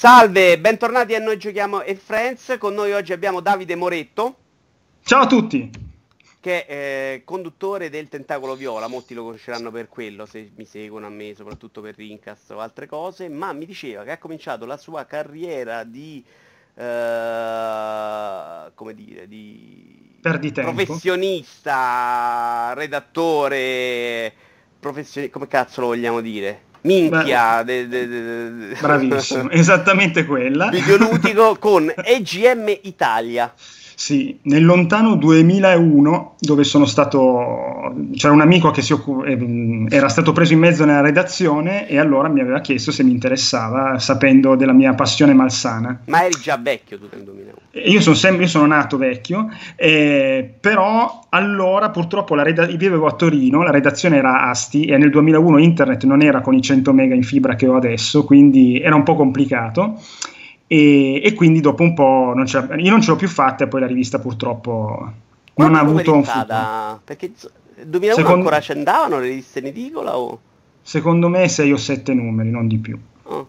Salve, bentornati a Noi Giochiamo e Friends. Con noi oggi abbiamo Davide Moretto. Ciao a tutti. Che è eh, conduttore del Tentacolo Viola, molti lo conosceranno per quello, se mi seguono a me, soprattutto per Rincast o altre cose, ma mi diceva che ha cominciato la sua carriera di, eh, come dire, di professionista, redattore, professionista, come cazzo lo vogliamo dire? Minchia, de, de, de, bravissimo, esattamente quella. Videoludico con EGM Italia. Sì, nel lontano 2001, dove sono stato, c'era un amico che occup- ehm, era stato preso in mezzo nella redazione e allora mi aveva chiesto se mi interessava, sapendo della mia passione malsana. Ma eri già vecchio tu nel 2001? Io sono, sempre, io sono nato vecchio, eh, però allora purtroppo la reda- io vivevo a Torino, la redazione era Asti e nel 2001 internet non era con i 100 mega in fibra che ho adesso, quindi era un po' complicato e, e, quindi dopo un po' non io non ce l'ho più fatta e poi la rivista purtroppo non ha avuto un futuro. Perché nel 2001 Secondo... ancora ci andavano le riviste in edicola o? Secondo me 6 o 7 numeri, non di più. Oh.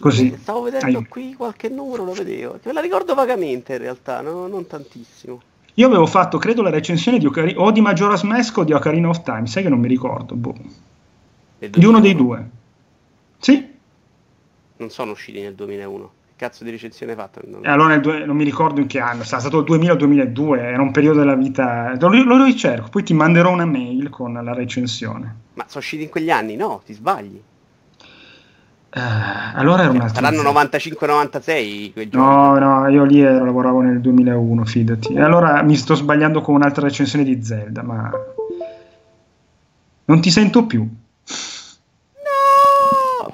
Così. Stavo vedendo Hai... qui qualche numero, lo vedevo. Me la ricordo vagamente in realtà, no? non tantissimo. Io avevo fatto, credo, la recensione di Ocari- o di Majora's Mask o di Ocarina of Time, sai che non mi ricordo. Boh. Di uno dei due. Sì? Non sono usciti nel 2001 cazzo di recensione hai fatto? Non... allora due, non mi ricordo in che anno, sarà stato il 2000 o 2002, era un periodo della vita. Lo, lo ricerco, poi ti manderò una mail con la recensione. Ma sono usciti in quegli anni? No, ti sbagli. Uh, allora era cioè, Saranno 95-96 quei giorni. No, no, io lì ero, lavoravo nel 2001, fidati. E allora mi sto sbagliando con un'altra recensione di Zelda, ma non ti sento più.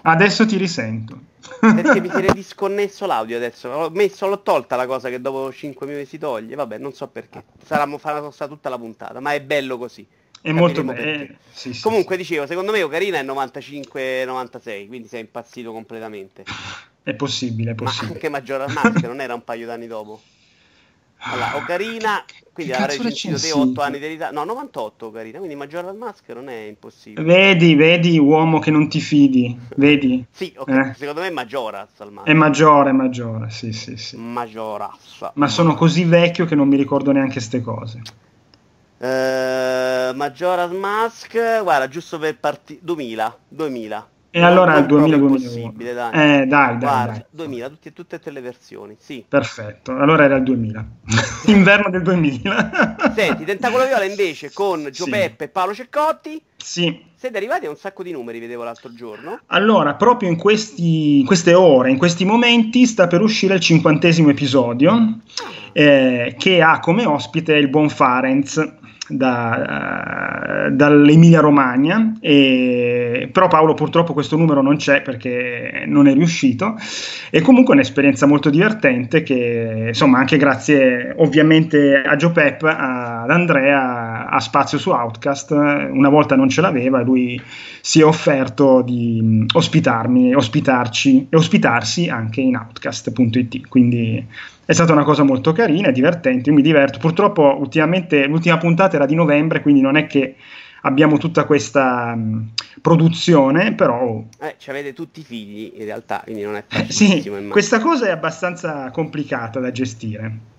Adesso ti risento. Perché mi si è disconnesso l'audio adesso. Ho messo, l'ho tolta la cosa che dopo 5 minuti si toglie. Vabbè, non so perché. Sarà fatta tutta la puntata, ma è bello così. È molto bello. Eh, sì, sì, Comunque sì. dicevo, secondo me Ocarina è 95-96, quindi sei impazzito completamente. È possibile, è possibile. Ma anche Majora's Mask non era un paio d'anni dopo. Allora, Ocarina, quindi avrei recensito te 8 anni di ritardo. No, 98 Ocarina, quindi Majora's Mask non è impossibile. Vedi, vedi, uomo che non ti fidi, vedi? sì, okay. eh. secondo me è Majora's al massimo. È maggiore, è maggiore, sì, sì, sì. Majora's. Ma sono così vecchio che non mi ricordo neanche queste cose. Uh, Majora's Mask, guarda, giusto per partire... 2000, 2000. E allora il 2000 2001. Dai. Eh, dai, dai, Guarda, dai. 2000, tutte, tutte e tre le versioni, sì. Perfetto, allora era il 2000. Inverno del 2000. Senti, Tentacolo Viola invece con Gio sì. Peppe e Paolo Ceccotti. Sì. Siete arrivati a un sacco di numeri, vedevo l'altro giorno. Allora, proprio in, questi, in queste ore, in questi momenti, sta per uscire il cinquantesimo episodio, ah. eh, che ha come ospite il buon Farenz da, uh, dall'Emilia Romagna, e, però Paolo purtroppo questo numero non c'è perché non è riuscito. E comunque un'esperienza molto divertente che insomma anche grazie ovviamente a Joe Pep, ad Andrea, a spazio su Outcast, una volta non ce l'aveva e lui si è offerto di ospitarmi, ospitarci e ospitarsi anche in outcast.it, quindi è stata una cosa molto carina e divertente, io mi diverto. Purtroppo ultimamente l'ultima puntata era di novembre, quindi non è che abbiamo tutta questa um, produzione, però... Eh, ci avete tutti i figli in realtà, quindi non è facilissimo. sì, questa cosa è abbastanza complicata da gestire.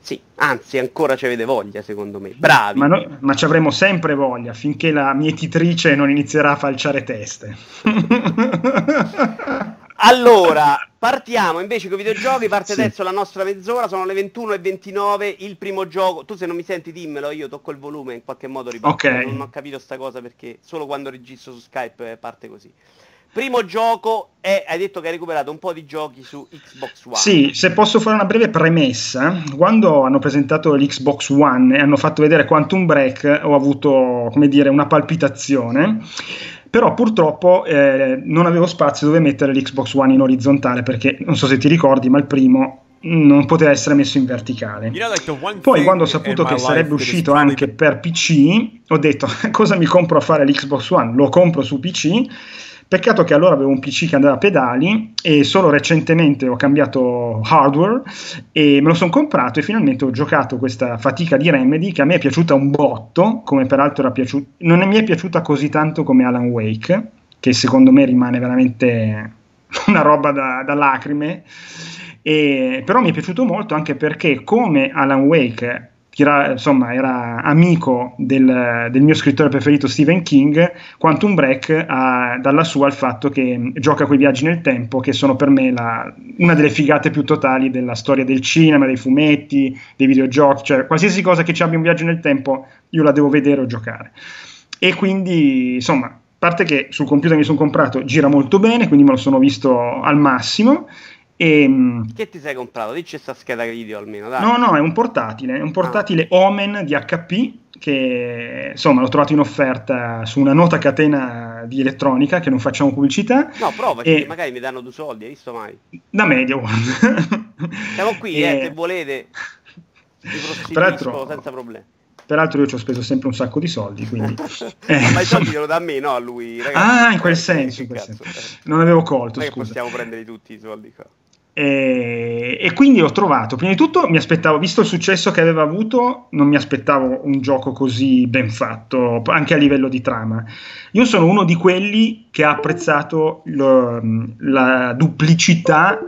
Sì, anzi ancora ci avete voglia secondo me, bravi. Ma, noi, ma ci avremo sempre voglia finché la mietitrice non inizierà a falciare teste. allora, partiamo invece con i videogiochi, parte sì. adesso la nostra mezz'ora, sono le 21.29, il primo gioco, tu se non mi senti dimmelo, io tocco il volume in qualche modo riparto, okay. non ho capito sta cosa perché solo quando registro su Skype parte così. Primo gioco è, hai detto che hai recuperato un po' di giochi su Xbox One. Sì, se posso fare una breve premessa, quando hanno presentato l'Xbox One e hanno fatto vedere Quantum Break ho avuto, come dire, una palpitazione però purtroppo eh, non avevo spazio dove mettere l'Xbox One in orizzontale perché non so se ti ricordi ma il primo non poteva essere messo in verticale. Poi quando ho saputo che sarebbe uscito anche per PC ho detto cosa mi compro a fare l'Xbox One? Lo compro su PC Peccato che allora avevo un PC che andava a pedali e solo recentemente ho cambiato hardware e me lo sono comprato e finalmente ho giocato questa fatica di Remedy che a me è piaciuta un botto, come peraltro era piaciuta, non mi è piaciuta così tanto come Alan Wake, che secondo me rimane veramente una roba da, da lacrime. E, però mi è piaciuto molto anche perché come Alan Wake era, insomma, era amico del, del, mio scrittore preferito Stephen King, Quantum Break ha dalla sua il fatto che gioca quei viaggi nel tempo che sono per me la, una delle figate più totali della storia del cinema, dei fumetti, dei videogiochi, cioè qualsiasi cosa che ci abbia un viaggio nel tempo io la devo vedere o giocare. E quindi, insomma, parte che sul computer mi sono comprato gira molto bene, quindi me lo sono visto al massimo e, ehm, che ti sei comprato? Dici questa scheda video almeno, dai. No, no, è un portatile, è un portatile ah. Omen di HP che insomma l'ho trovato in offerta su una nota catena di elettronica che non facciamo pubblicità. No, provaci, e... magari mi danno due soldi, hai visto mai? Da media, Siamo qui, e... eh, se volete. Peraltro, senza problemi. Peraltro io ci ho speso sempre un sacco di soldi, quindi... eh, Ma i soldi glielo da me, no a lui. Ragazzi, ah, in quel senso, in quel senso. Non avevo colto, non scusa. possiamo prendere tutti i soldi qua. E, e, quindi ho trovato, prima di tutto mi aspettavo, visto il successo che aveva avuto, non mi aspettavo un gioco così ben fatto, anche a livello di trama. Io sono uno di quelli che ha apprezzato lo, la duplicità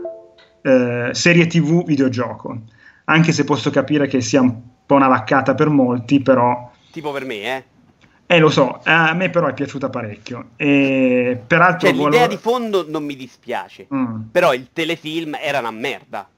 eh, serie TV videogioco, anche se posso capire che sia un po' una vaccata per molti, però... Tipo per me, eh? Eh, lo so, a me però è piaciuta parecchio. E, peraltro, cioè, l'idea di fondo non mi dispiace, mm. però il telefilm era una merda.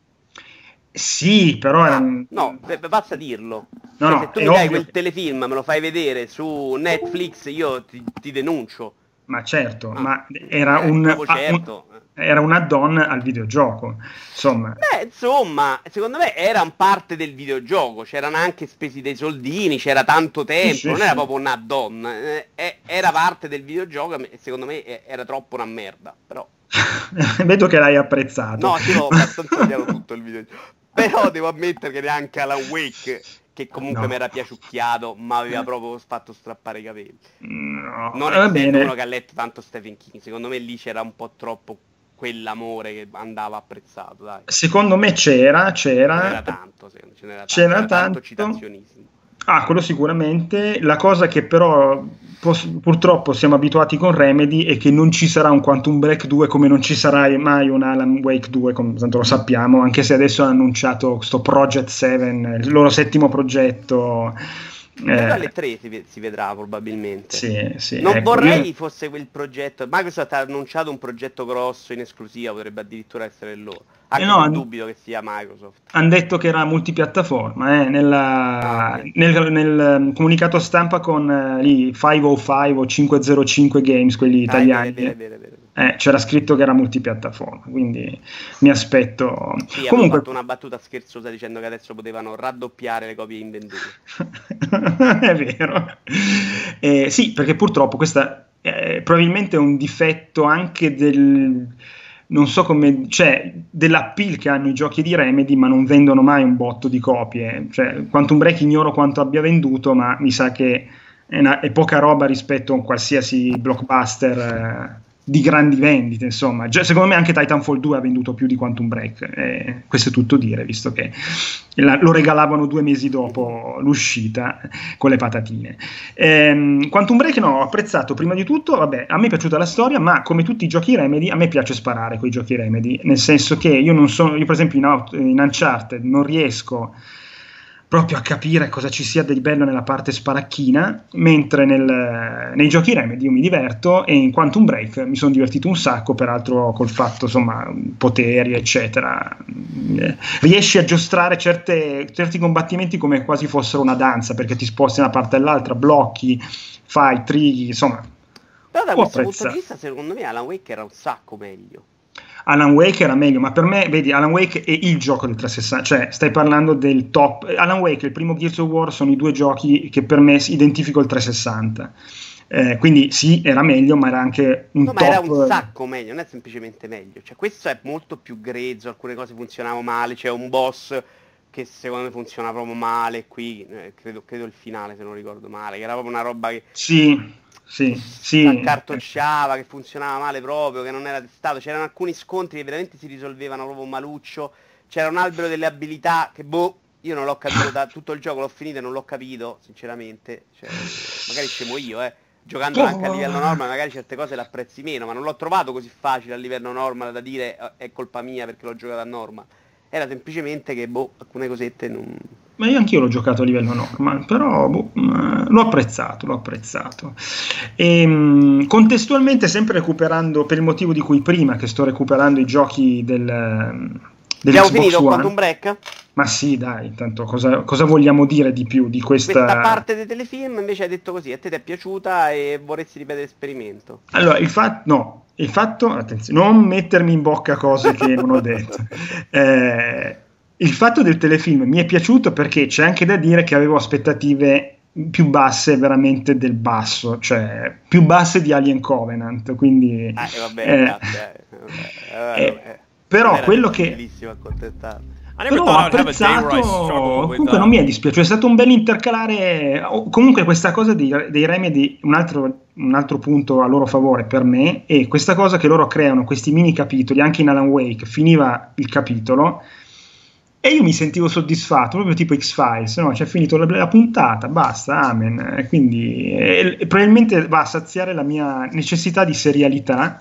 Sì, però era... Ah, no, basta dirlo. No, cioè, no, se tu mi dai quel telefilm, me lo fai vedere su Netflix, io ti, ti denuncio. Ma certo, ah, ma era eh, un, certo. un, era un add-on al videogioco. Insomma. Beh, insomma, secondo me erano parte del videogioco, c'erano anche spesi dei soldini, c'era tanto tempo, sì, non sì, era proprio un add-on, eh, era parte del videogioco e secondo me era troppo una merda, però... Vedo che l'hai apprezzato. No, sì, l'ho abbastanza tutto il videogioco. Però devo ammettere che neanche Alan Wake che comunque no. mi era piaciucchiato, ma aveva proprio fatto strappare i capelli. No, non è bene. uno che ha letto tanto Stephen King, secondo me lì c'era un po' troppo quell'amore che andava apprezzato. Dai. Secondo me c'era, c'era. C'era tanto, ce n'era, c'era tanto, tanto citazionismo. Ah, quello sicuramente. La cosa che però purtroppo siamo abituati con Remedy è che non ci sarà un Quantum Break 2 come non ci sarà mai un Alan Wake 2, come tanto lo sappiamo, anche se adesso hanno annunciato questo Project 7, il loro settimo progetto. Eh, alle 3 si, si, vedrà probabilmente. Sì, sì, non ecco, vorrei io... fosse quel progetto. Microsoft ha annunciato un progetto grosso in esclusiva, potrebbe addirittura essere loro. Anche eh no, non dubito che sia Microsoft. Hanno detto che era multipiattaforma, eh, nella, ah, okay. nel, nel, um, comunicato stampa con uh, lì 505 o 505 Games, quelli ah, italiani. Vero, vero, vero, eh, c'era scritto che era multipiattaforma, quindi mi aspetto. Sì, Comunque... fatto una battuta scherzosa dicendo che adesso potevano raddoppiare le copie invendute. è vero. Eh, sì, perché purtroppo questa è probabilmente un difetto anche del non so come, cioè, dell'appeal che hanno i giochi di Remedy, ma non vendono mai un botto di copie. Cioè, Quantum Break ignoro quanto abbia venduto, ma mi sa che è, una, è poca roba rispetto a un qualsiasi blockbuster. Di grandi vendite, insomma. Già, secondo me anche Titanfall 2 ha venduto più di Quantum Break, eh, questo è tutto dire, visto che la, lo regalavano due mesi dopo l'uscita con le patatine. Eh, Quantum Break no, ho apprezzato prima di tutto, vabbè, a me è piaciuta la storia, ma come tutti i giochi Remedy, a me piace sparare con i giochi Remedy, nel senso che io non sono, io per esempio in, out, in Uncharted non riesco proprio a capire cosa ci sia di bello nella parte sparacchina, mentre nel, nei giochi Remedy io mi diverto e in Quantum Break mi sono divertito un sacco, peraltro col fatto, insomma, poteri, eccetera. Riesci a giostrare certe, certi combattimenti come quasi fossero una danza, perché ti sposti da una parte all'altra, blocchi, fai, trighi, insomma. Però da questo punto di vista, secondo me Alan Wake era un sacco meglio. Alan Wake era meglio, ma per me, vedi, Alan Wake è il gioco del 360, cioè stai parlando del top. Alan Wake e il primo Gears of War sono i due giochi che per me identifico il 360. Eh, quindi sì, era meglio, ma era anche un no, top... ma era un sacco meglio, non è semplicemente meglio. Cioè, questo è molto più grezzo, alcune cose funzionavano male, c'è un boss che secondo me funziona proprio male qui, eh, credo, credo il finale se non ricordo male, che era proprio una roba che... Sì sì, sì. accartocciava, che funzionava male proprio, che non era testato. C'erano alcuni scontri che veramente si risolvevano proprio maluccio. C'era un albero delle abilità che boh, io non l'ho capito da tutto il gioco, l'ho finito e non l'ho capito, sinceramente. Cioè, magari scemo io, eh. giocando oh. anche a livello normal magari certe cose le apprezzi meno, ma non l'ho trovato così facile a livello normal da dire eh, è colpa mia perché l'ho giocato a normal. Era semplicemente che, boh, alcune cosette non... Ma io anch'io l'ho giocato a livello normal, però boh, mm, l'ho apprezzato, l'ho apprezzato. E, ehm, contestualmente, sempre recuperando, per il motivo di cui prima, che sto recuperando i giochi del... Abbiamo finito One, Quantum Break? Ma sì, dai, tanto cosa, cosa, vogliamo dire di più di questa... Questa parte dei telefilm invece hai detto così, a te ti è piaciuta e vorresti ripetere l'esperimento. Allora, il fatto... No, il fatto... Attenzione, non mettermi in bocca cose che non ho detto. Eh, il fatto del telefilm mi è piaciuto perché c'è anche da dire che avevo aspettative più basse veramente del basso, cioè più basse di Alien Covenant, quindi... Ah, vabbè, eh, grazie, eh, vabbè, eh, vabbè. Però quello che... Però ho apprezzato, comunque non mi è dispiaciuto, è stato un bel intercalare, comunque questa cosa dei, dei Remedy, un altro, un altro, punto a loro favore per me, è questa cosa che loro creano, questi mini capitoli, anche in Alan Wake, finiva il capitolo e io mi sentivo soddisfatto, proprio tipo X-Files, no? Cioè, finito la, la, puntata, basta, amen. E quindi e, e probabilmente va a saziare la mia necessità di serialità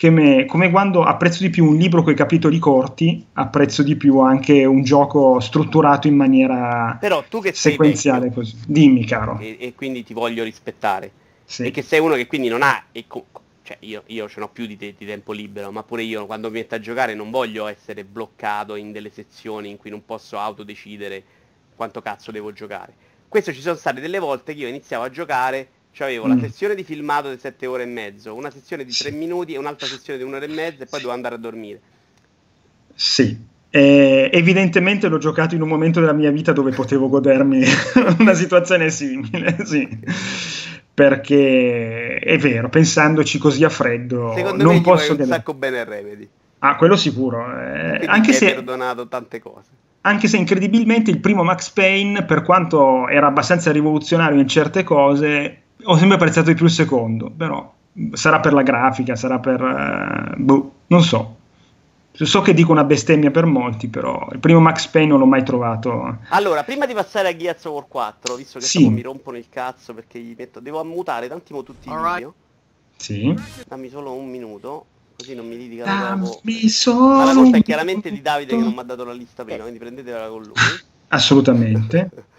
che me, come quando apprezzo di più un libro con i capitoli corti, apprezzo di più anche un gioco strutturato in maniera Però tu che sequenziale vecchio, così. Dimmi, caro. E, e, quindi ti voglio rispettare. Sì. E che sei uno che quindi non ha... Co- cioè io, io ce n'ho più di, te, di, tempo libero, ma pure io quando mi metto a giocare non voglio essere bloccato in delle sezioni in cui non posso autodecidere quanto cazzo devo giocare. Questo ci sono state delle volte che io iniziavo a giocare cioè avevo mm. la sessione di filmato di 7 ore e mezzo, una sessione di 3 minuti e un'altra sessione di un'ora e mezza e poi dovevo andare a dormire. Sì, eh, evidentemente l'ho giocato in un momento della mia vita dove potevo godermi una situazione simile, sì. Perché è vero, pensandoci così a freddo, Secondo non me posso un sacco bene il Remedy. Ah, quello sicuro. Eh, anche se perdonato tante cose. Anche se incredibilmente il primo Max Payne, per quanto era abbastanza rivoluzionario in certe cose, ho sempre apprezzato di più il secondo, però sarà per la grafica, sarà per... Uh, boh, non so. So che dico una bestemmia per molti, però il primo Max Payne non l'ho mai trovato. Allora, prima di passare a Gears of War 4, visto che sì. mi rompono il cazzo perché gli metto... Devo ammutare un attimo tutti i All video. Sì. Dammi solo un minuto, così non mi Dammi dopo. Solo Ma la colpa è chiaramente di Davide che non mi ha dato la lista prima, quindi prendetela con lui. Assolutamente.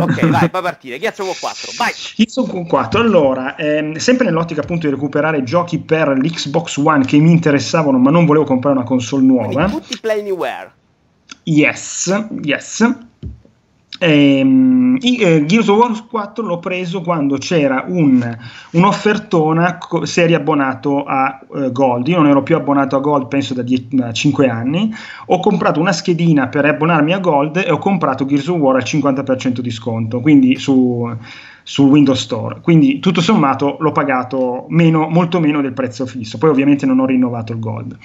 ok, vai, puoi partire. Of War 4, vai. Of War 4, allora, ehm, sempre nell'ottica appunto di recuperare giochi per l'Xbox One che mi interessavano, ma non volevo comprare una console nuova. Quindi tutti Play Anywhere. Yes, yes. Ehm, eh, Gears of War 4 l'ho preso quando c'era un, un'offertona co- se eri abbonato a uh, Gold. Io non ero più abbonato a Gold, penso da, die- da 5 anni. Ho comprato una schedina per abbonarmi a Gold e ho comprato Gears of War al 50% di sconto. Quindi su sul Windows Store. Quindi tutto sommato l'ho pagato meno, molto meno del prezzo fisso. Poi ovviamente non ho rinnovato il Gold.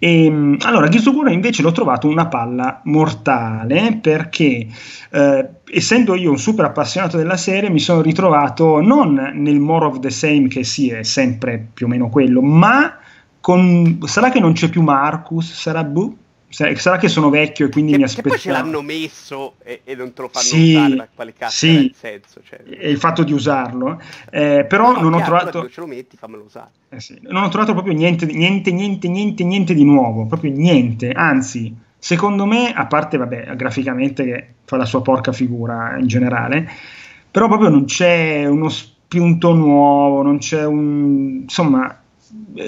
E, ehm, allora, War invece l'ho trovato una palla mortale perché eh, essendo io un super appassionato della serie mi sono ritrovato non nel more of the same che sì è sempre più o meno quello, ma con, sarà che non c'è più Marcus, sarà buh, sarà che sono vecchio e quindi che, mi aspetto. poi ce l'hanno messo e, e non te lo fanno sì, usare, quale cazzo sì, il senso? Cioè. E il fatto di usarlo. Eh, però no, non ho trovato... Ce lo metti, fammelo usare. Eh sì. Non ho trovato proprio niente, niente, niente, niente, niente di nuovo, proprio niente. Anzi, secondo me, a parte, vabbè, graficamente che fa la sua porca figura in generale, però proprio non c'è uno spunto nuovo, non c'è un... insomma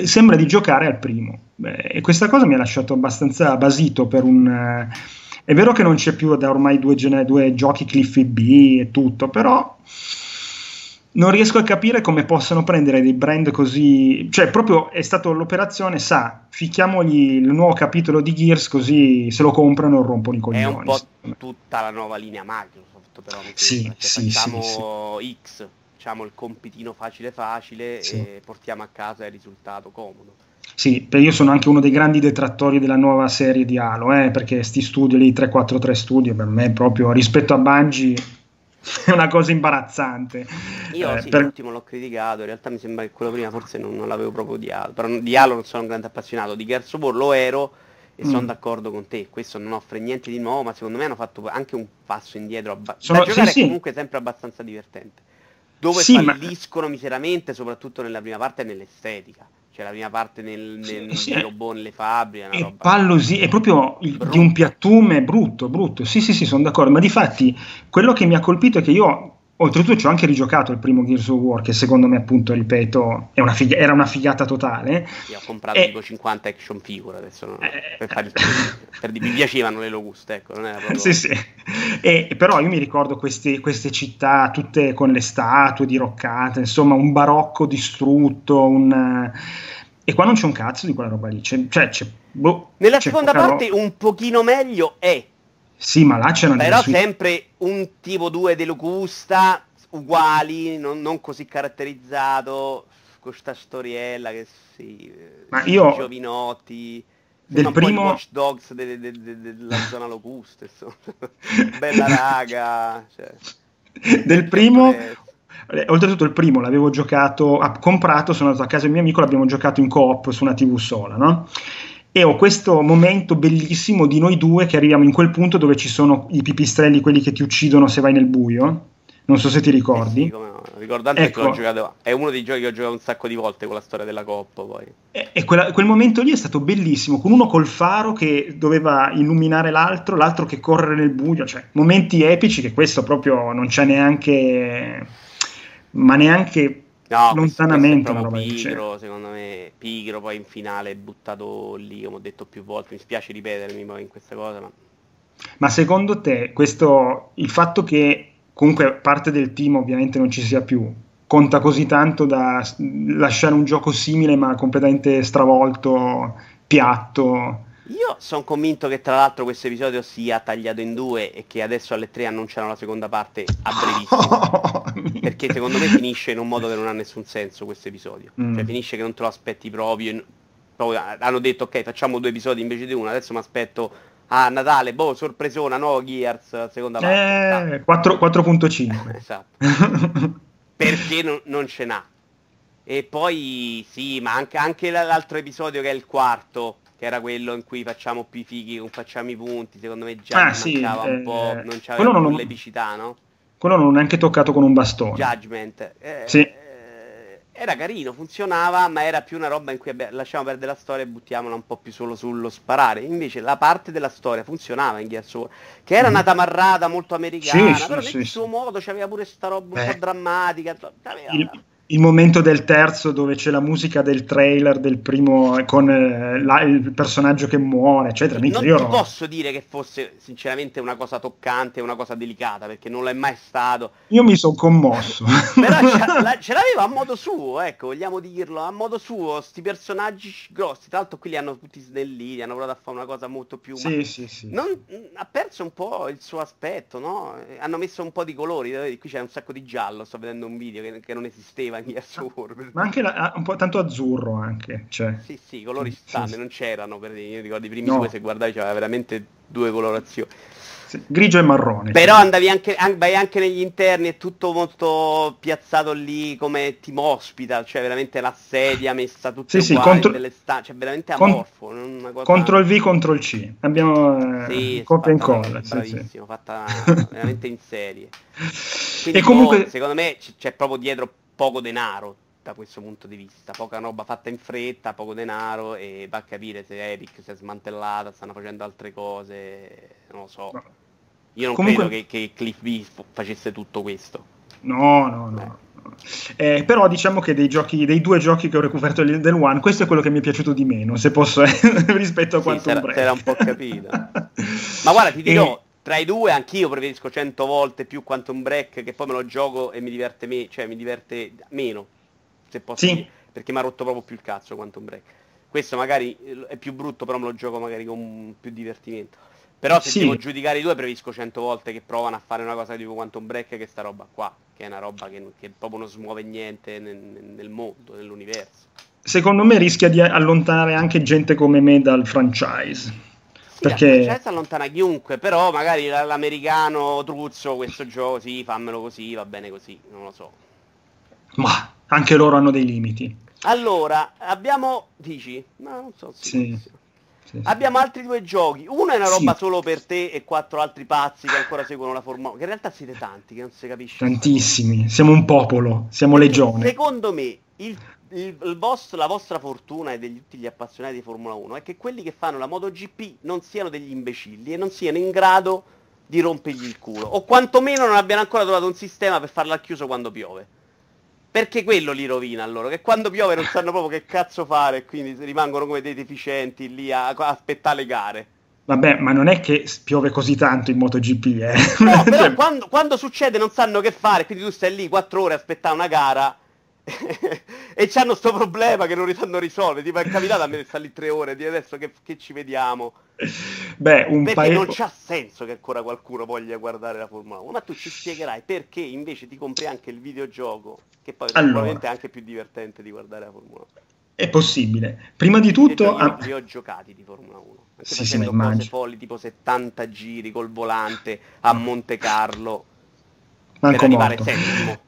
sembra di giocare al primo. e questa cosa mi ha lasciato abbastanza basito per un... Eh, è vero che non c'è più da ormai due, due giochi Cliffy B e tutto, però non riesco a capire come possano prendere dei brand così. Cioè, proprio è stata l'operazione, sa, ficchiamogli il nuovo capitolo di Gears così se lo comprano e rompono i coglioni. È un po' tutta la nuova linea Microsoft, però. Sì, sì, facciamo sì, X facciamo il compitino facile facile sì. e portiamo a casa il risultato comodo. Sì, io sono anche uno dei grandi detrattori della nuova serie di Halo, eh, perché sti studio lì, 343 studio, per me proprio rispetto a Bungie è una cosa imbarazzante. Io eh, sì, per... l'ultimo l'ho criticato, in realtà mi sembra che quello prima forse non, non l'avevo proprio odiato, però di Halo non sono un grande appassionato, di Gears of War lo ero e mm. sono d'accordo con te, questo non offre niente di nuovo, ma secondo me hanno fatto anche un passo indietro, abba- sono, da giocare sì, sì. comunque sempre abbastanza divertente. Dove sì, falliscono ma... miseramente, soprattutto nella prima parte e nell'estetica. Cioè la prima parte nel, nel, sì, nei robot, nelle fabbriche. È, pallosi, è proprio il, di un piattume brutto, brutto. Sì, sì, sì, sono d'accordo. Ma di fatti quello che mi ha colpito è che io Oltretutto ci ho anche rigiocato il primo Gears of War, che secondo me, appunto, ripeto, una figa- era una figata totale. Io ho comprato e... tipo 50 action figure adesso, no? eh... per fare il per mi piacevano le locuste, ecco, non era proprio... Sì, sì. E, però io mi ricordo queste, queste, città tutte con le statue diroccate, insomma, un barocco distrutto, un... E qua non c'è un cazzo di quella roba lì. C'è, cioè, c'è, boh, Nella c'è seconda parte ro- un pochino meglio è sì, ma là c'erano Però sui... sempre un tipo 2 di Locusta, uguali, non, non, così caratterizzato, con questa storiella che sì, ma io... Giovinotti, del primo... Watch Dogs de, de, de, della zona Locusta, insomma. Bella raga. Cioè. Del primo... Eh, oltretutto il primo l'avevo giocato, ah, comprato, sono andato a casa del mio amico, l'abbiamo giocato in coop su una TV sola, no? E ho questo momento bellissimo di noi due che arriviamo in quel punto dove ci sono i pipistrelli, quelli che ti uccidono se vai nel buio. Non so se ti ricordi. Eh sì, no. Ricordo anche ecco. che l'ho giocato. È uno dei giochi che ho giocato un sacco di volte con la storia della Coppa. Poi. E, e quella, quel momento lì è stato bellissimo, con uno col faro che doveva illuminare l'altro, l'altro che corre nel buio. Cioè, momenti epici che questo proprio non c'è neanche. Ma neanche No, lontanamente questo è pigro, secondo me, pigro poi in finale buttato lì, come ho detto più volte, mi spiace ripetermi poi in questa cosa, ma... Ma secondo te questo, il fatto che comunque parte del team ovviamente non ci sia più, conta così tanto da lasciare un gioco simile ma completamente stravolto, piatto? Io sono convinto che tra l'altro questo episodio sia tagliato in due e che adesso alle tre annunciano la seconda parte a brevissimo. perché secondo me finisce in un modo che non ha nessun senso questo episodio. Mm. Cioè finisce che non te lo aspetti proprio. proprio. Hanno detto ok facciamo due episodi invece di uno, adesso mi aspetto a Natale, boh, sorpresona, no, Gears, seconda parte. Eh, 4, 4.5. esatto. perché non, non ce n'ha. E poi sì, ma anche, anche l'altro episodio che è il quarto, che era quello in cui facciamo più fighi, facciamo i punti, secondo me già ah, sì, mancava eh, un po', non c'aveva non, l'epicità, no? Quello non ho neanche toccato con un bastone. Judgment. Eh, sì. Eh, era carino, funzionava, ma era più una roba in cui abbiamo, lasciamo perdere la storia e buttiamola un po' più solo sullo sparare. Invece la parte della storia funzionava in Gears of che era mm. una tamarrata molto americana, sì, però sì, nel suo modo c'aveva pure sta roba un po' drammatica. Aveva... Il il momento del terzo dove c'è la musica del trailer del primo con eh, la, il personaggio che muore, eccetera. Non io ti posso dire che fosse sinceramente una cosa toccante, una cosa delicata, perché non l'è mai stato. Io mi sono commosso. Però ce, la, ce, l'aveva a modo suo, ecco, vogliamo dirlo, a modo suo, sti personaggi grossi, tra l'altro qui li hanno tutti snelliti, hanno provato a fare una cosa molto più... Sì, sì, sì. Non, ha perso un po' il suo aspetto, no? Hanno messo un po' di colori, qui c'è un sacco di giallo, sto vedendo un video che, che non esisteva Gears of War. Ma anche la, un po' tanto azzurro anche. Cioè. Sì, sì, i colori stanno, sì, non c'erano per io ricordo i primi no. due se guardavi c'era veramente due colorazioni. Sì, grigio e marrone. Però sì. andavi anche, vai anche negli interni, è tutto molto piazzato lì come team hospital, cioè veramente la sedia messa tutta sì, uguali, contro... delle sta- cioè veramente amorfo. Con... Cosa... Contro il V, contro il C. Abbiamo sì, eh, copia e incolla. Bravissimo, fatta veramente in serie. Quindi, e comunque... Boh, secondo me c'è proprio dietro poco denaro da questo punto di vista, poca roba fatta in fretta, poco denaro e va a capire se Epic si è smantellata, stanno facendo altre cose, non lo so. Io non Comunque... credo che, che Cliff B facesse tutto questo. No, no, no. Eh, però diciamo che dei, giochi, dei due giochi che ho recuperato del One, questo è quello che mi è piaciuto di meno, se posso, eh, rispetto a quanto sì, Break. Era un po' capito. Ma guarda, ti dirò, e... tra i due anch'io preferisco cento volte più Quantum Break, che poi me lo gioco e mi diverte, me, cioè mi diverte meno, se posso sì. dire, perché mi ha rotto proprio più il cazzo Quantum Break. Questo magari è più brutto, però me lo gioco magari con più divertimento. Però se sì. devo giudicare i due preferisco cento volte che provano a fare una cosa tipo Quantum Break che sta roba qua, che è una roba che, che proprio non smuove niente nel, nel mondo, nell'universo. Secondo me rischia di allontanare anche gente come me dal franchise. Sì, perché... la allontana chiunque, però magari l'americano truzzo questo gioco, sì, fammelo così, va bene così, non lo so. Ma anche loro hanno dei limiti. Allora, abbiamo... Dici? Ma non so. Sì. sì, Abbiamo altri due giochi. Uno è una roba sì. solo per te e quattro altri pazzi che ancora seguono la Formula 1. Che in realtà siete tanti, che non si capisce. Tantissimi. Siamo un popolo, siamo legione. Secondo me, il, il, vostro, la vostra fortuna e di tutti gli appassionati di Formula 1 è che quelli che fanno la MotoGP non siano degli imbecilli e non siano in grado di rompergli il culo. O quantomeno non abbiano ancora trovato un sistema per farla chiuso quando piove. Perché quello li rovina loro, che quando piove non sanno proprio che cazzo fare, quindi rimangono come dei deficienti lì a, a aspettare le gare. Vabbè, ma non è che piove così tanto in MotoGP, eh. No, però quando, quando, succede non sanno che fare, quindi tu stai lì quattro ore a aspettare una gara e c'hanno sto problema che non risanno risolvere. Tipo è capitato a me di stare lì tre ore, di adesso che, che ci vediamo. Beh, un perché paio... non c'ha senso che ancora qualcuno voglia guardare la Formula 1, ma tu ci spiegherai perché invece ti compri anche il videogioco, che poi allora, probabilmente è anche più divertente di guardare la Formula 1. È possibile. Prima di tutto... Io ah... li ho giocati di Formula 1, anche sì, facendo sì, cose folli tipo 70 giri col volante a Monte Carlo Manco per arrivare morto. settimo.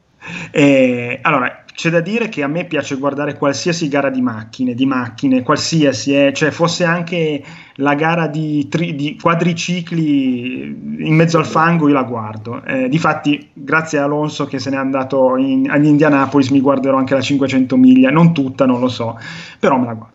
Eh, allora, c'è da dire che a me piace guardare qualsiasi gara di macchine, di macchine, qualsiasi, eh, cioè fosse anche la gara di, tri- di, quadricicli in mezzo al fango, io la guardo. Eh, difatti, grazie a Alonso che se n'è andato in, agli Indianapolis, mi guarderò anche la 500 miglia, non tutta, non lo so, però me la guardo.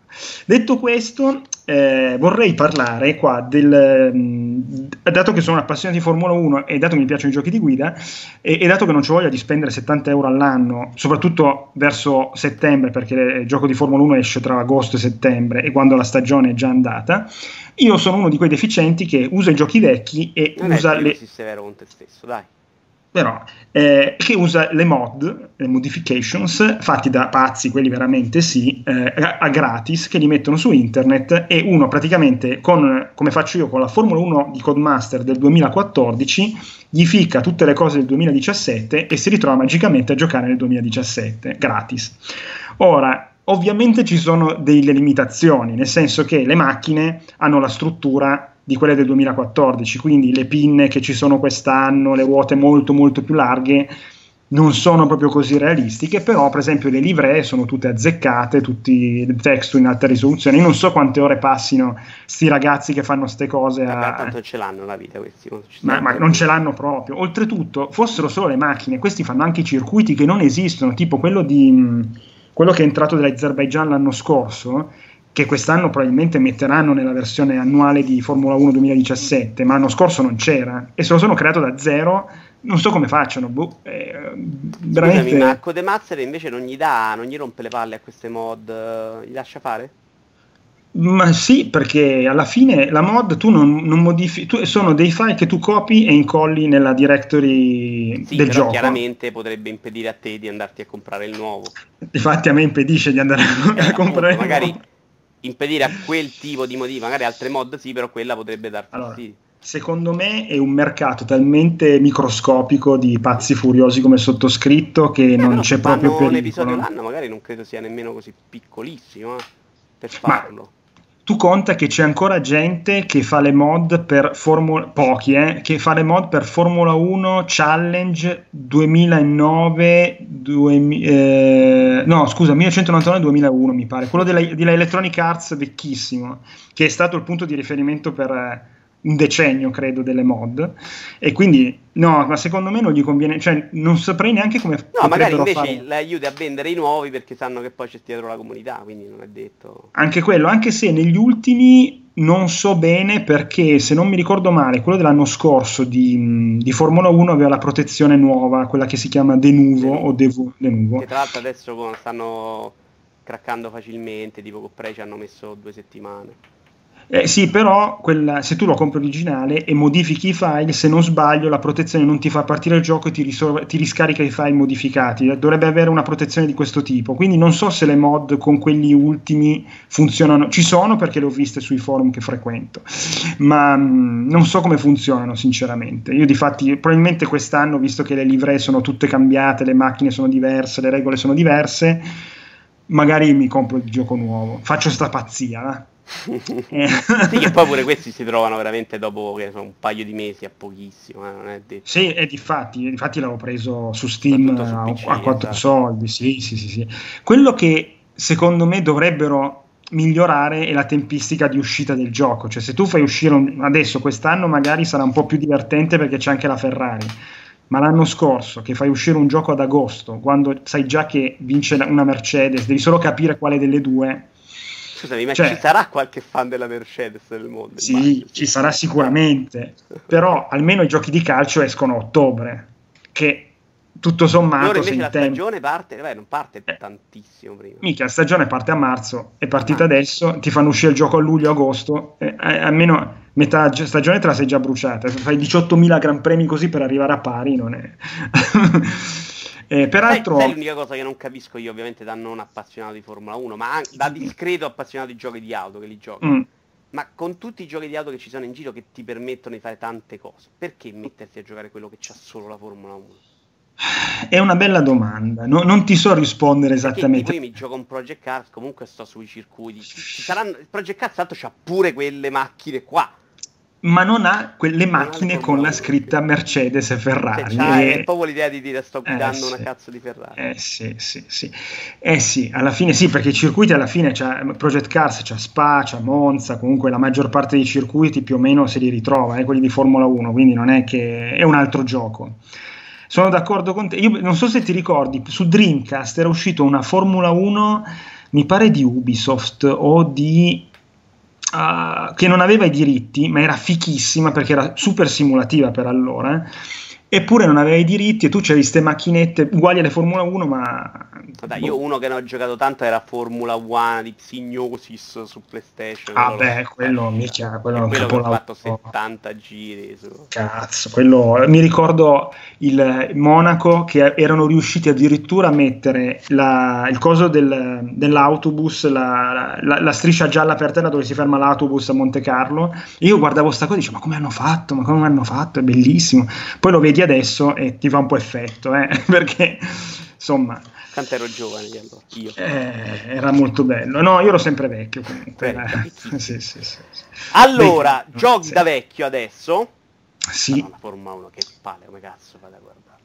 Detto questo, eh, vorrei parlare qua del... Mh, dato che sono appassionato di Formula 1 e dato che mi piacciono i giochi di guida e, e dato che non ci voglia di spendere 70 euro all'anno, soprattutto verso settembre, perché il gioco di Formula 1 esce tra agosto e settembre e quando la stagione è già andata, io sono uno di quei deficienti che usa i giochi vecchi e non usa è le... severo con te stesso, dai però eh, che usa le mod, le modifications fatti da pazzi, quelli veramente sì, eh, a gratis, che li mettono su internet e uno praticamente, con, come faccio io con la Formula 1 di Codemaster del 2014, gli ficca tutte le cose del 2017 e si ritrova magicamente a giocare nel 2017, gratis. Ora, ovviamente ci sono delle limitazioni, nel senso che le macchine hanno la struttura di quelle del 2014, quindi le pinne che ci sono quest'anno, le ruote molto molto più larghe, non sono proprio così realistiche, però per esempio le livree sono tutte azzeccate, tutti i texto in alta risoluzione, io non so quante ore passino sti ragazzi che fanno queste cose. A... Vabbè, tanto ce l'hanno la vita questi. Ma, ma non ce l'hanno proprio. Oltretutto, fossero solo le macchine, questi fanno anche i circuiti che non esistono, tipo quello, di, quello che è entrato dall'Azerbaijan l'anno scorso, che quest'anno probabilmente metteranno nella versione annuale di Formula 1 2017, ma l'anno scorso non c'era e se lo sono creato da zero. Non so come facciano, boh, eh, veramente... Scusami, ma Codemaster invece non gli dà, non gli rompe le palle a queste mod, gli lascia fare? Ma sì, perché alla fine la mod tu non, non modifichi, sono dei file che tu copi e incolli nella directory sì, del gioco. chiaramente potrebbe impedire a te di andarti a comprare il nuovo. Infatti a me impedisce di andare a, eh, comprare appunto, il magari nuovo impedire a quel tipo di modifica, magari altre mod sì, però quella potrebbe dar allora, Secondo me è un mercato talmente microscopico di pazzi furiosi come sottoscritto che eh, non c'è proprio pericolo. un episodio l'anno magari non credo sia nemmeno così piccolissimo eh, per farlo. Ma tu conta che c'è ancora gente che fa le mod per Formula pochi, eh, che fa le mod per Formula 1 Challenge 2009 2000, eh, no, scusa, 1999-2001 mi pare, quello della, della Electronic Arts vecchissimo, che è stato il punto di riferimento per un decennio, credo, delle mod. E quindi, no, ma secondo me non gli conviene, cioè non saprei neanche come... No, magari invece fare... le aiuti a vendere i nuovi perché sanno che poi c'è dietro la comunità, quindi non è detto... Anche quello, anche se negli ultimi non so bene perché, se non mi ricordo male, quello dell'anno scorso di, di Formula 1 aveva la protezione nuova, quella che si chiama Denuvo o Devo, Denuvo. Che tra l'altro adesso stanno craccando facilmente, tipo con Prey ci hanno messo due settimane. Eh, sì, però quella, se tu lo compri originale e modifichi i file, se non sbaglio, la protezione non ti fa partire il gioco e ti, risolve, ti, riscarica i file modificati. Dovrebbe avere una protezione di questo tipo. Quindi non so se le mod con quelli ultimi funzionano. Ci sono perché le ho viste sui forum che frequento, ma mh, mm, non so come funzionano, sinceramente. Io, difatti, probabilmente quest'anno, visto che le livree sono tutte cambiate, le macchine sono diverse, le regole sono diverse, magari mi compro il gioco nuovo. Faccio sta pazzia, eh? Sì, che poi pure questi si trovano veramente dopo che so, un paio di mesi a pochissimo. Eh, non è detto. Sì, e difatti, difatti l'avevo preso su Steam su PC, a, a 4 esatto. soldi. Sì, sì, sì, sì. Quello che secondo me dovrebbero migliorare è la tempistica di uscita del gioco. Cioè, se tu fai uscire un, adesso, quest'anno, magari sarà un po' più divertente perché c'è anche la Ferrari. Ma l'anno scorso, che fai uscire un gioco ad agosto, quando sai già che vince una Mercedes, devi solo capire quale delle due. Scusami, ma cioè, ci sarà qualche fan della Mercedes nel mondo? Sì, immagino. ci sarà sicuramente. Però almeno i giochi di calcio escono a ottobre, che tutto sommato. Ora invece la tempo... stagione parte, beh, non parte eh, tantissimo prima. Mica, la stagione parte a marzo, è partita ah. adesso, ti fanno uscire il gioco a luglio-agosto, eh, almeno metà stagione te la sei già bruciata. Fai 18.000 gran premi così per arrivare a pari, non è. eh, peraltro. Sai, l'unica cosa che non capisco io, ovviamente, da non appassionato di Formula 1, ma anche da discreto appassionato di giochi di auto che li giochi. Mm. Ma con tutti i giochi di auto che ci sono in giro che ti permettono di fare tante cose, perché metterti a giocare quello che c'ha solo la Formula 1? È una bella domanda, no, non ti so rispondere esattamente. Io mi gioco un Project Cars, comunque sto sui circuiti. Ci saranno, Project Cars, tanto c'ha pure quelle macchine qua ma non ha quelle macchine con la scritta Mercedes e Ferrari. Cioè, e... È proprio l'idea di dire sto guidando eh, una cazzo di Ferrari. Eh sì, sì, sì. Eh sì, alla fine sì, perché i circuiti alla fine c'è Project Cars, c'è Spa, c'è Monza, comunque la maggior parte dei circuiti più o meno se li ritrova, eh, quelli di Formula 1, quindi non è che è un altro gioco. Sono d'accordo con te. Io non so se ti ricordi, su Dreamcast era uscito una Formula 1, mi pare di Ubisoft o di che non aveva i diritti, ma era fichissima perché era super simulativa per allora. Eppure non aveva i diritti e tu c'avevi queste macchinette uguali alle Formula 1, ma Vabbè, io boh. uno che non ho giocato tanto era Formula 1 di Psignosis su PlayStation. Ah, beh, quello mica, quello non quello che ho fatto 70 giri. Su. Cazzo, quello mi ricordo il Monaco che erano riusciti addirittura a mettere la, il coso del, dell'autobus, la, la, la, striscia gialla per terra dove si ferma l'autobus a Monte Carlo. E io guardavo sta cosa e dicevo, ma come hanno fatto? Ma come hanno fatto? È bellissimo. Poi lo vedi adesso e ti fa un po' effetto, eh? perché insomma Tanto ero giovane io. Eh, era molto bello. No, io ero sempre vecchio comunque. Eh, sì, sì, sì, allora, Beh, giochi da vecchio adesso. Sì. Formula 1, che palle, come cazzo fate a guardare?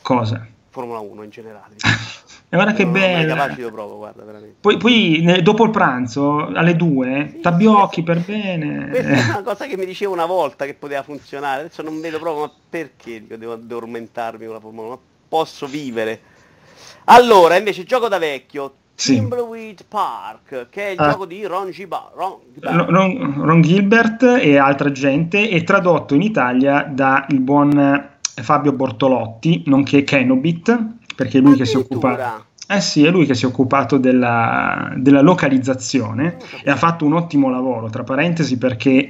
Cosa? Formula 1 in generale. e guarda che bello. Capace provo, guarda, veramente. Poi, poi ne, dopo il pranzo, alle 2, sì, tabbiocchi per bene. Questa è una cosa che mi dicevo una volta che poteva funzionare. Adesso non vedo proprio, ma perché devo addormentarmi con la Formula 1? Ma posso vivere allora, invece, gioco da vecchio. Sì. Timbleweed Park, che è il ah. gioco di Ron, Giba- Ron, Gilbert. Ron, Ron Gilbert e altra gente, è tradotto in Italia da il buon Fabio Bortolotti, nonché Kenobit, perché è lui che si occupa eh sì, è lui che si è occupato della, della localizzazione e ha fatto un ottimo lavoro, tra parentesi, perché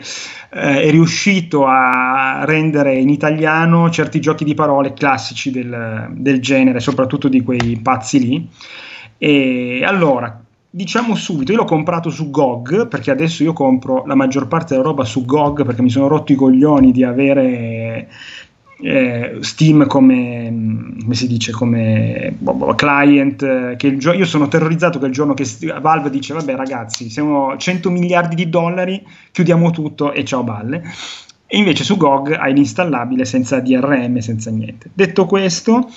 eh, è riuscito a rendere in italiano certi giochi di parole classici del, del genere, soprattutto di quei pazzi lì. E allora, diciamo subito, io l'ho comprato su GOG perché adesso io compro la maggior parte della roba su GOG perché mi sono rotto i coglioni di avere eh, Steam come, come, si dice come boh, boh, client eh, che gio- io sono terrorizzato che il giorno che Valve dice vabbè ragazzi siamo 100 miliardi di dollari chiudiamo tutto e ciao balle. E invece su GOG hai l'installabile senza DRM senza niente. Detto questo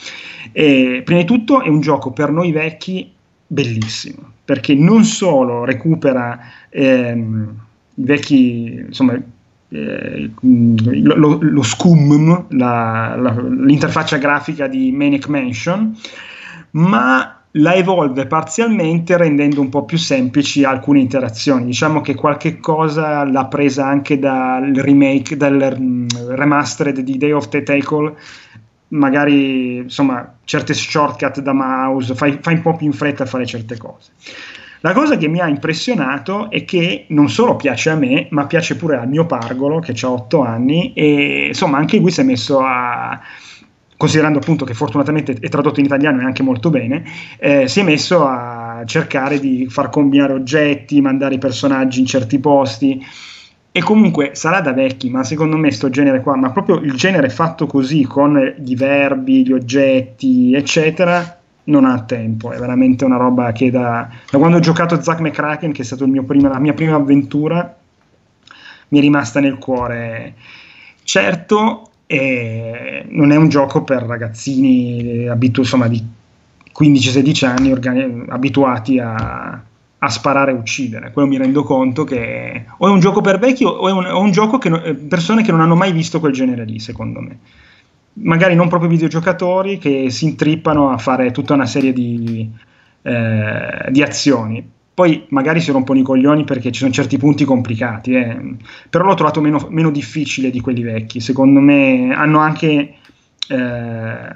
eh, prima di tutto è un gioco per noi vecchi bellissimo perché non solo recupera ehm, i vecchi insomma eh, lo, lo, SCUM, la, la, l'interfaccia grafica di Manic Mansion, ma la evolve parzialmente rendendo un po' più semplici alcune interazioni. Diciamo che qualche cosa l'ha presa anche dal remake, dal remastered di Day of the Tentacle, magari insomma certe shortcut da mouse, fai, fai un po' più in fretta a fare certe cose. La cosa che mi ha impressionato è che non solo piace a me, ma piace pure al mio pargolo che ha 8 anni e insomma anche lui si è messo a considerando appunto che fortunatamente è tradotto in italiano e anche molto bene, eh, si è messo a cercare di far combinare oggetti, mandare i personaggi in certi posti. E comunque sarà da vecchi, ma secondo me sto genere qua, ma proprio il genere fatto così, con i verbi, gli oggetti, eccetera, non ha tempo, è veramente una roba che da, da quando ho giocato Zack McCracken, che è stata la mia prima avventura, mi è rimasta nel cuore. Certo, eh, non è un gioco per ragazzini abitu- insomma, di 15-16 anni organi- abituati a, a sparare e uccidere. Quello mi rendo conto che o è un gioco per vecchi o è un, o un gioco che no, eh, persone che non hanno mai visto quel genere lì, secondo me. Magari non proprio videogiocatori che si intrippano a fare tutta una serie di, eh, di azioni. Poi magari si rompono i coglioni perché ci sono certi punti complicati, eh. però l'ho trovato meno, meno, difficile di quelli vecchi. Secondo me hanno anche eh,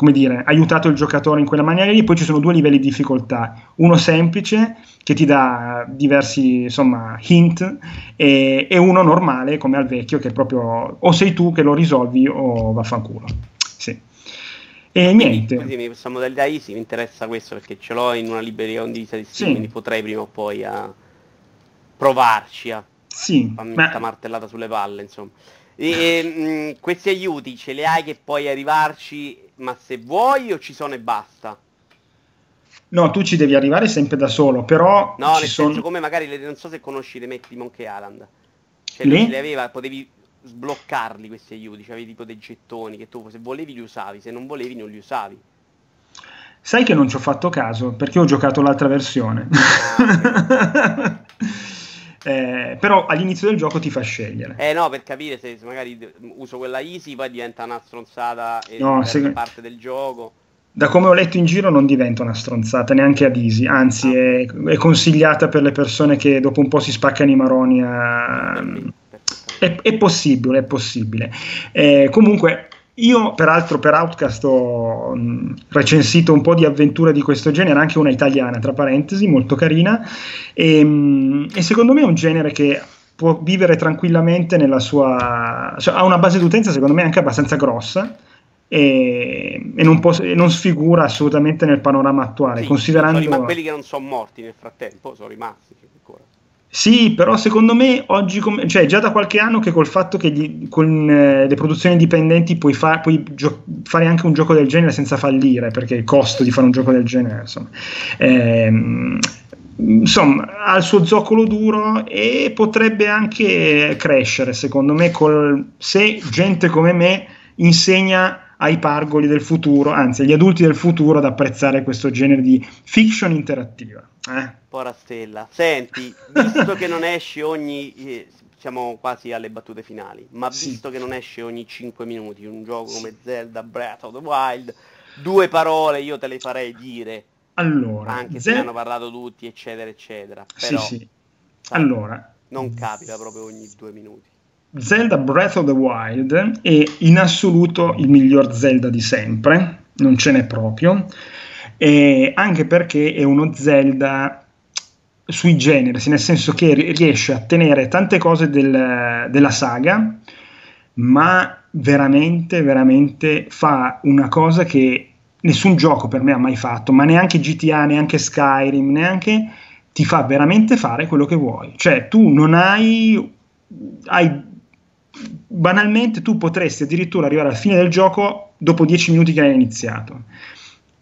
come dire, aiutato il giocatore in quella maniera lì. Poi ci sono due livelli di difficoltà: uno semplice che ti dà diversi insomma, hint, e, e uno normale come al vecchio che è proprio o sei tu che lo risolvi o vaffanculo. Sì. E niente. Quindi questa modalità easy mi interessa questo perché ce l'ho in una libreria condivisa di Steam, sì. quindi potrei prima o poi a provarci a sì, farmi ma... martellata sulle palle, insomma. E, mh, questi aiuti ce li hai che puoi arrivarci, ma se vuoi o ci sono e basta? No, tu ci devi arrivare sempre da solo, però... No, nel sono... senso come magari, le, non so se conosci le metti di Monkey Island. Cioè, le? le aveva, potevi sbloccarli questi aiuti, cioè avevi tipo dei gettoni che tu se volevi li usavi, se non volevi non li usavi. Sai che non ci ho fatto caso perché ho giocato l'altra versione. Ah, eh, però all'inizio del gioco ti fa scegliere. Eh no, per capire se magari uso quella easy poi diventa una stronzata e no, se... parte del gioco. Da come ho letto in giro non diventa una stronzata neanche ad easy, anzi è, è, consigliata per le persone che dopo un po' si spaccano i maroni a... È, è possibile, è possibile. Eh, comunque, io peraltro per Outcast ho mh, recensito un po' di avventure di questo genere, anche una italiana, tra parentesi, molto carina, e, mh, e secondo me è un genere che può vivere tranquillamente nella sua... Cioè, ha una base d'utenza secondo me anche abbastanza grossa, e, e, non, può, e, non, sfigura assolutamente nel panorama attuale. Sì, considerando... Ma quelli che non sono morti nel frattempo sono rimasti. Sì, però secondo me oggi, com- cioè già da qualche anno che col fatto che gli, con eh, le produzioni indipendenti puoi, fa- puoi gio- fare anche un gioco del genere senza fallire, perché il costo di fare un gioco del genere, insomma, ehm, insomma ha il suo zoccolo duro e potrebbe anche crescere, secondo me, col- se gente come me insegna ai pargoli del futuro, anzi agli adulti del futuro, ad apprezzare questo genere di fiction interattiva. Eh? Pora stella. Senti, visto che non esce ogni... Eh, siamo quasi alle battute finali, ma sì. visto che non esce ogni 5 minuti un gioco come Zelda Breath of the Wild, due parole io te le farei dire. Allora, anche se ne hanno parlato tutti, eccetera, eccetera. Però, sì, sì. Allora, non capita proprio ogni due minuti. Zelda Breath of the Wild è in assoluto il miglior Zelda di sempre, non ce n'è proprio, e anche perché è uno Zelda sui generis, nel senso che riesce a tenere tante cose del, della saga, ma veramente, veramente fa una cosa che nessun gioco per me ha mai fatto, ma neanche GTA, neanche Skyrim, neanche ti fa veramente fare quello che vuoi. Cioè, tu non hai, hai banalmente tu potresti addirittura arrivare alla fine del gioco dopo 10 minuti che hai iniziato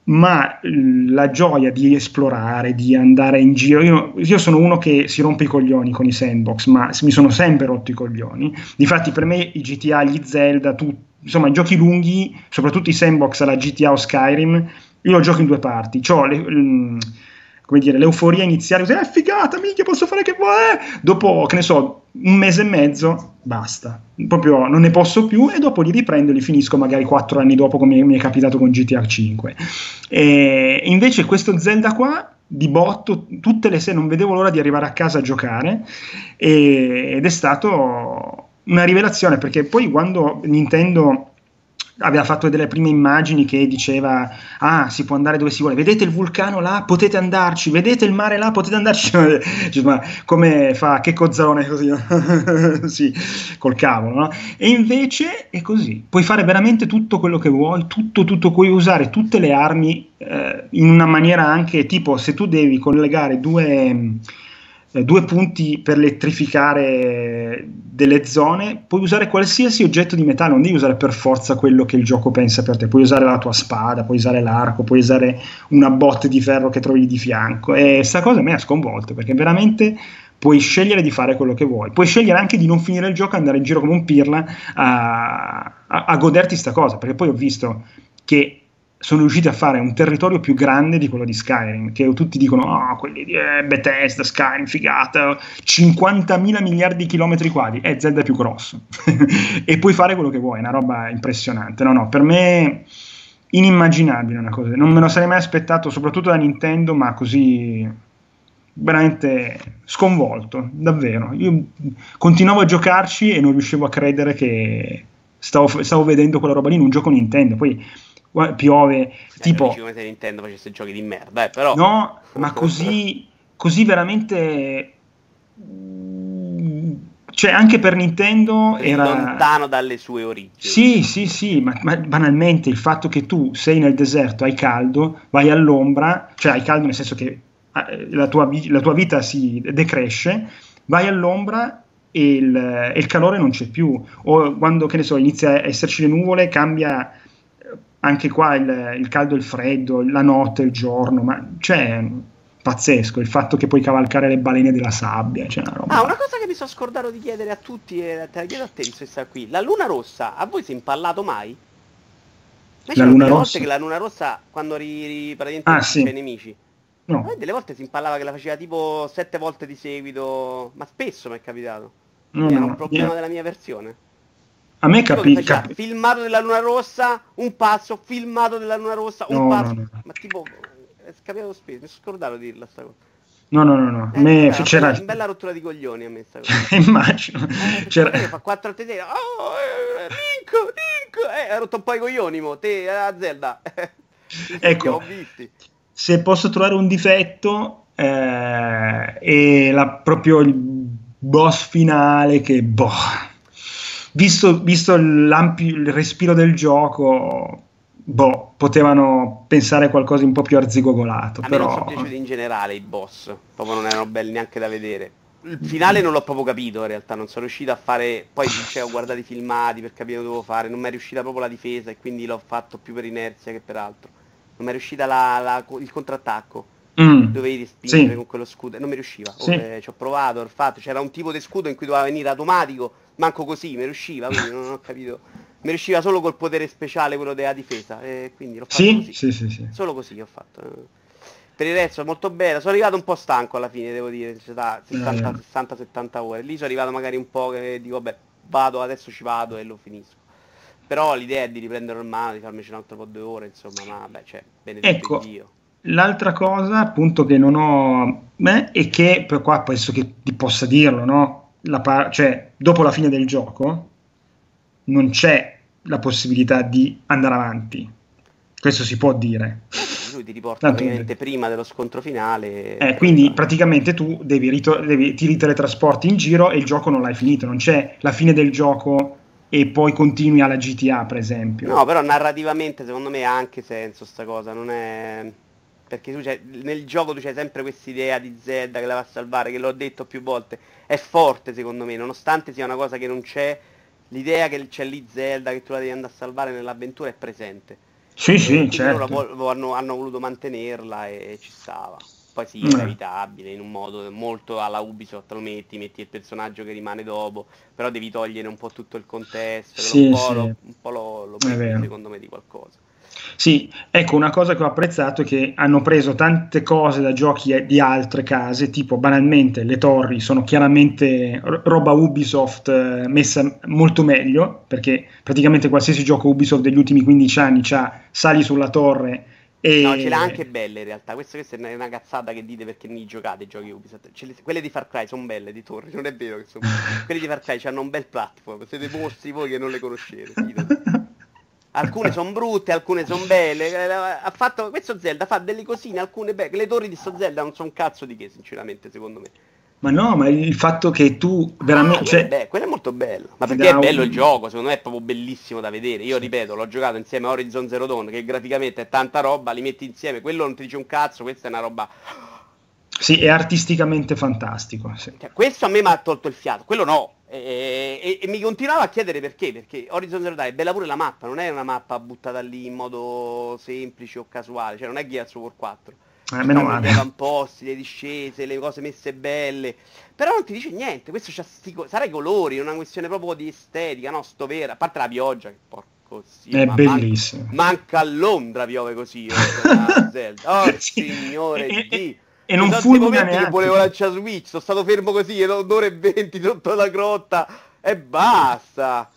ma la gioia di esplorare, di andare in giro, io, io, sono uno che si rompe i coglioni con i sandbox, ma mi sono sempre rotto i coglioni. Difatti per me i GTA, gli Zelda, tu, insomma i giochi lunghi, soprattutto i sandbox alla GTA o Skyrim, io lo gioco in due parti. C'ho le, come dire, l'euforia iniziale, così, eh, figata, minchia, posso fare che vuoi? Eh? Dopo, che ne so, un mese e mezzo, basta. Proprio non ne posso più e dopo li riprendo e li finisco magari quattro anni dopo, come mi è capitato con GTA 5. E invece questo Zelda qua, di botto, tutte le sere non vedevo l'ora di arrivare a casa a giocare e, ed è stato una rivelazione perché poi quando Nintendo aveva fatto delle prime immagini che diceva ah si può andare dove si vuole vedete il vulcano là? Potete andarci vedete il mare là? Potete andarci cioè, ma come fa che cozzone così sì col cavolo no? e invece è così puoi fare veramente tutto quello che vuoi tutto tutto puoi usare tutte le armi eh, in una maniera anche tipo se tu devi collegare due eh, due punti per elettrificare delle zone, puoi usare qualsiasi oggetto di metallo, non devi usare per forza quello che il gioco pensa per te, puoi usare la tua spada, puoi usare l'arco, puoi usare una botte di ferro che trovi di fianco. E questa cosa a me ha sconvolto perché veramente puoi scegliere di fare quello che vuoi, puoi scegliere anche di non finire il gioco e andare in giro come un pirla a, a, a goderti sta cosa, perché poi ho visto che sono riusciti a fare un territorio più grande di quello di Skyrim, che tutti dicono, oh, quelli di eh, Bethesda, Skyrim, figata, 50.000 miliardi di chilometri quadri, è Zelda più grosso, e puoi fare quello che vuoi, è una roba impressionante. No, no, per me inimmaginabile una cosa, non me lo sarei mai aspettato, soprattutto da Nintendo, ma così veramente sconvolto, davvero. Io continuavo a giocarci e non riuscivo a credere che stavo, stavo vedendo quella roba lì in un gioco Nintendo, poi piove, sì, tipo... come se Nintendo facesse giochi di merda, eh, però... No, ma così, così veramente... Cioè, anche per Nintendo era... Lontano dalle sue origini. Sì, sì, sì, ma, ma, banalmente il fatto che tu sei nel deserto, hai caldo, vai all'ombra, cioè hai caldo nel senso che eh, la tua, la tua vita si decresce, vai all'ombra e il, e il, calore non c'è più. O quando, che ne so, inizia a esserci le nuvole, cambia anche qua il, il caldo e il freddo, la notte, il giorno, ma cioè pazzesco il fatto che puoi cavalcare le balene della sabbia. Cioè una roba... Ah, una cosa che mi sono scordato di chiedere a tutti e te la chiedo a te, visto che qui. La luna rossa, a voi si è impallato mai? la luna rossa? che la luna rossa, quando ri, ri, praticamente ah, sì. i nemici, no. a delle volte si impallava che la faceva tipo sette volte di seguito, ma spesso mi è capitato. No, Era no, un problema yeah. della mia versione. A me capisce. Capi- filmato della luna rossa, un passo, filmato della luna rossa, un no, passo. No, no. Ma tipo, è scappato spesso, mi sono scordato di dirla sta cosa. No, no, no, no. Eh, me c'era una bella rottura di coglioni a me sta cosa. Immagino. Eh, c'era... Fa quattro tedere. Oh, eh, Link, Link. Eh, ha rotto un po' i coglioni, mo. Te, eh, a Zelda. ecco, se posso trovare un difetto, eh, è la, proprio il boss finale che, boh, visto, visto il respiro del gioco, boh, potevano pensare a qualcosa di un po' più arzigogolato. A però... me non sono piaciuti in generale i boss, proprio non erano belli neanche da vedere. Il finale non l'ho proprio capito in realtà, non sono riuscito a fare, poi cioè, ho guardato i filmati per capire cosa dovevo fare, non mi è riuscita proprio la difesa e quindi l'ho fatto più per inerzia che per altro. Non mi è riuscita la, la, il contrattacco. Mm. Dovevi spingere sì. con quello scudo, non mi riusciva. Sì. Oh, ci ho provato, ho fatto, c'era un tipo di scudo in cui doveva venire automatico, manco così, mi riusciva, quindi non ho capito. Mi riusciva solo col potere speciale quello della difesa, e quindi l'ho fatto sì? così. Sì, sì, sì. Solo così ho fatto. Per il resto molto bene, sono arrivato un po' stanco alla fine, devo dire, 60-70 ore. Lì sono arrivato magari un po' che dico, vabbè, vado, adesso ci vado e lo finisco. Però l'idea è di riprendere il mano, di farmi un altro po' due ore, insomma, ma vabbè, cioè, benedetto ecco. Dio. L'altra cosa appunto che non ho beh, e che per qua penso che ti possa dirlo, no? La cioè, dopo la fine del gioco non c'è la possibilità di andare avanti. Questo si può dire. Lui ti riporta praticamente prima dello scontro finale. Eh, quindi praticamente tu devi, rito- devi, ti riteletrasporti in giro e il gioco non l'hai finito, non c'è la fine del gioco e poi continui alla GTA, per esempio. No, però narrativamente secondo me ha anche senso sta cosa, non è perché tu nel gioco tu c'hai sempre questa idea di Zelda che la va a salvare, che l'ho detto più volte, è forte secondo me, nonostante sia una cosa che non c'è, l'idea che c'è lì Zelda che tu la devi andare a salvare nell'avventura è presente. Sì, e sì, certo. Loro hanno, hanno, voluto mantenerla e ci stava. Poi sì, è inevitabile, in un modo molto alla Ubisoft lo metti, metti il personaggio che rimane dopo, però devi togliere un po' tutto il contesto, sì, un po', sì. lo, un po lo, lo secondo me di qualcosa. Sì, ecco una cosa che ho apprezzato è che hanno preso tante cose da giochi di altre case, tipo banalmente le torri sono chiaramente roba Ubisoft eh, messa molto meglio, perché praticamente qualsiasi gioco Ubisoft degli ultimi 15 anni c'ha sali sulla torre e... No, ce l'ha anche belle in realtà, questa, questa è una cazzata che dite perché non giocate i giochi Ubisoft. Le, quelle di Far Cry sono belle di torri, non è vero che sono quelle di Far Cry hanno un bel platform, siete mostri voi che non le conoscete. alcune sono brutte, alcune sono belle. Eh, ha fatto, questo Zelda fa delle cosine, alcune belle. Le torri di sto Zelda non sono un cazzo di che, sinceramente, secondo me. Ma no, ma il fatto che tu veramente... Ah, cioè... beh, quello è molto bello. Ma perché è bello il gioco, secondo me è proprio bellissimo da vedere. Io ripeto, l'ho giocato insieme a Horizon Zero Dawn, che graficamente è tanta roba, li metti insieme, quello non ti dice un cazzo, questa è una roba... Sì, è artisticamente fantastico. Sì. Cioè, questo a me mi ha tolto il fiato, quello no. E, e, e, mi continuavo a chiedere perché, perché Horizon Zero Dawn è bella pure la mappa, non è una mappa buttata lì in modo semplice o casuale, cioè non è Gears of War 4. Eh, meno male. Gli avamposti, le discese, le cose messe belle. Però non ti dice niente, questo c'ha sti, sarà i colori, è una questione proprio di estetica, no? Sto vera, a parte la pioggia, che porco sì, è bellissimo. Man- manca a Londra piove così. Eh, Zelda. Oh signore e, e, e non fulmina neanche. che volevo lanciare Switch, sono stato fermo così, un'ora e venti sotto la grotta e basta.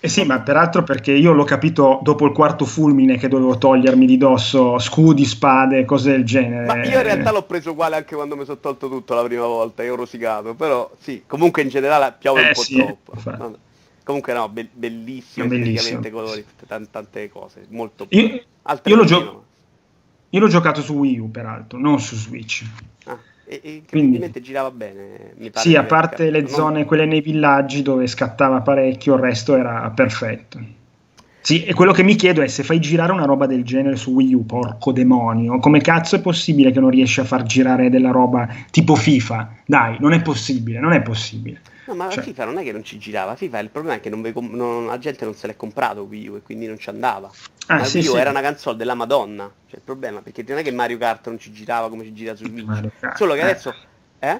Eh sì, ma peraltro perché io l'ho capito dopo il quarto fulmine che dovevo togliermi di dosso scudi, spade, cose del genere. Ma io in realtà l'ho preso uguale anche quando mi sono tolto tutto la prima volta, io ho rosicato, però sì, comunque in generale piove eh, un po' sì, troppo. Comunque no, be- bellissimo, bellissimo. colori, tante, tante, cose, molto io, io, l'ho gio- io l'ho giocato su Wii U peraltro, non su Switch. Ah. E, e Quindi, girava bene, mi pare. Sì, a parte le zone, quelle nei villaggi dove scattava parecchio, il resto era perfetto. Sì, e quello che mi chiedo è se fai girare una roba del genere su Wii U, porco demonio, come cazzo è possibile che non riesci a far girare della roba tipo FIFA? Dai, non è possibile, non è possibile. No, ma cioè... FIFA non è che non ci girava, FIFA il problema è che non com- non, la gente non se l'è comprato Wii U e quindi non ci andava. Ah, sì, Wii U sì. era una console della Madonna, cioè il problema, perché non è che Mario Kart non ci girava come ci gira su Wii U, solo che adesso... Eh?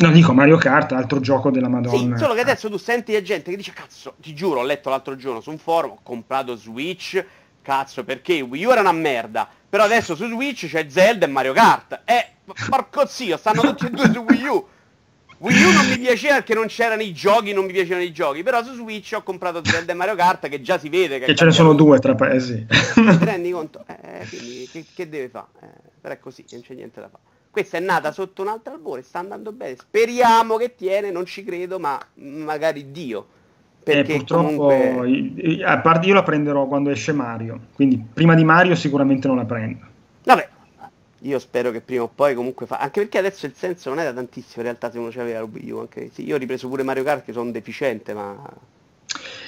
No, dico Mario Kart, altro gioco della Madonna. Sì, solo che adesso tu senti gente che dice, cazzo, ti giuro, ho letto l'altro giorno su un forum, ho comprato Switch, cazzo, perché Wii U era una merda, però adesso su Switch c'è Zelda e Mario Kart. Eh, porco zio, stanno tutti e due su Wii U. Wii U non mi piaceva perché non c'erano i giochi, non mi piacevano i giochi, però su Switch ho comprato Zelda e Mario Kart che già si vede che... Che ce ne sono due tra paesi. Ti rendi conto? Eh, quindi che, che deve fare? Eh, però è così, non c'è niente da fare. Questa è nata sotto un altro albore, sta andando bene. Speriamo che tiene, non ci credo, ma magari Dio. Perché eh, purtroppo, comunque... a parte io la prenderò quando esce Mario, quindi prima di Mario sicuramente non la prendo. Vabbè, io spero che prima o poi comunque fa. Anche perché adesso il senso non è da tantissimo in realtà se uno c'aveva la Wii U. Anche... Sì, io ho ripreso pure Mario Kart che sono deficiente, ma.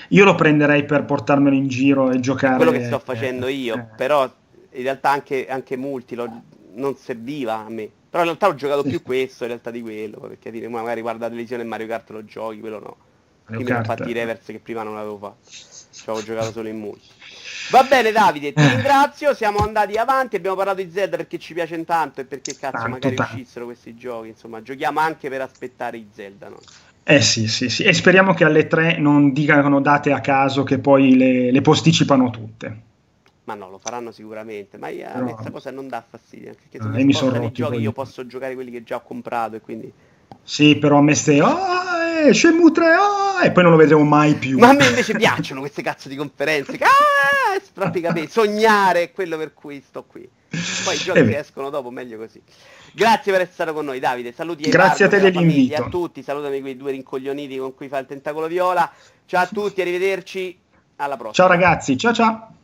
Io lo prenderei per portarmelo in giro e giocare. Quello che sto facendo eh, io, eh. però in realtà anche, anche multi lo... non serviva a me. Però in realtà ho giocato più questo in realtà di quello, perché dire, magari guarda la televisione e Mario Kart lo giochi, quello no. Quindi ho fatto i reverse che prima non avevo fatto. Ci avevo giocato solo in multi. Va bene Davide, ti eh. ringrazio, siamo andati avanti, abbiamo parlato di Zelda perché ci piace tanto e perché cazzo tanto, magari tanto. uscissero questi giochi, insomma giochiamo anche per aspettare i Zelda, no? Eh sì, sì, sì, e speriamo che alle tre non dicano date a caso che poi le, le posticipano tutte. Ma no, lo faranno sicuramente, ma io, a me questa cosa non dà fastidio, anche perché se ah, mi spostano i giochi io posso giocare quelli che già ho comprato e quindi... Sì, però a me stai, oh, eh, Shenmue 3, oh, e poi non lo vedremo mai più. Ma a me invece piacciono queste cazzo di conferenze, che, ah, praticamente sognare è quello per cui sto qui. Poi i giochi eh che escono dopo, meglio così. Grazie per essere stato con noi, Davide. Saluti Grazie Edardo, a te dell'invito. a tutti, salutami quei due rincoglioniti con cui fa il tentacolo viola. Ciao a tutti, arrivederci. Alla prossima. Ciao ragazzi, ciao ciao.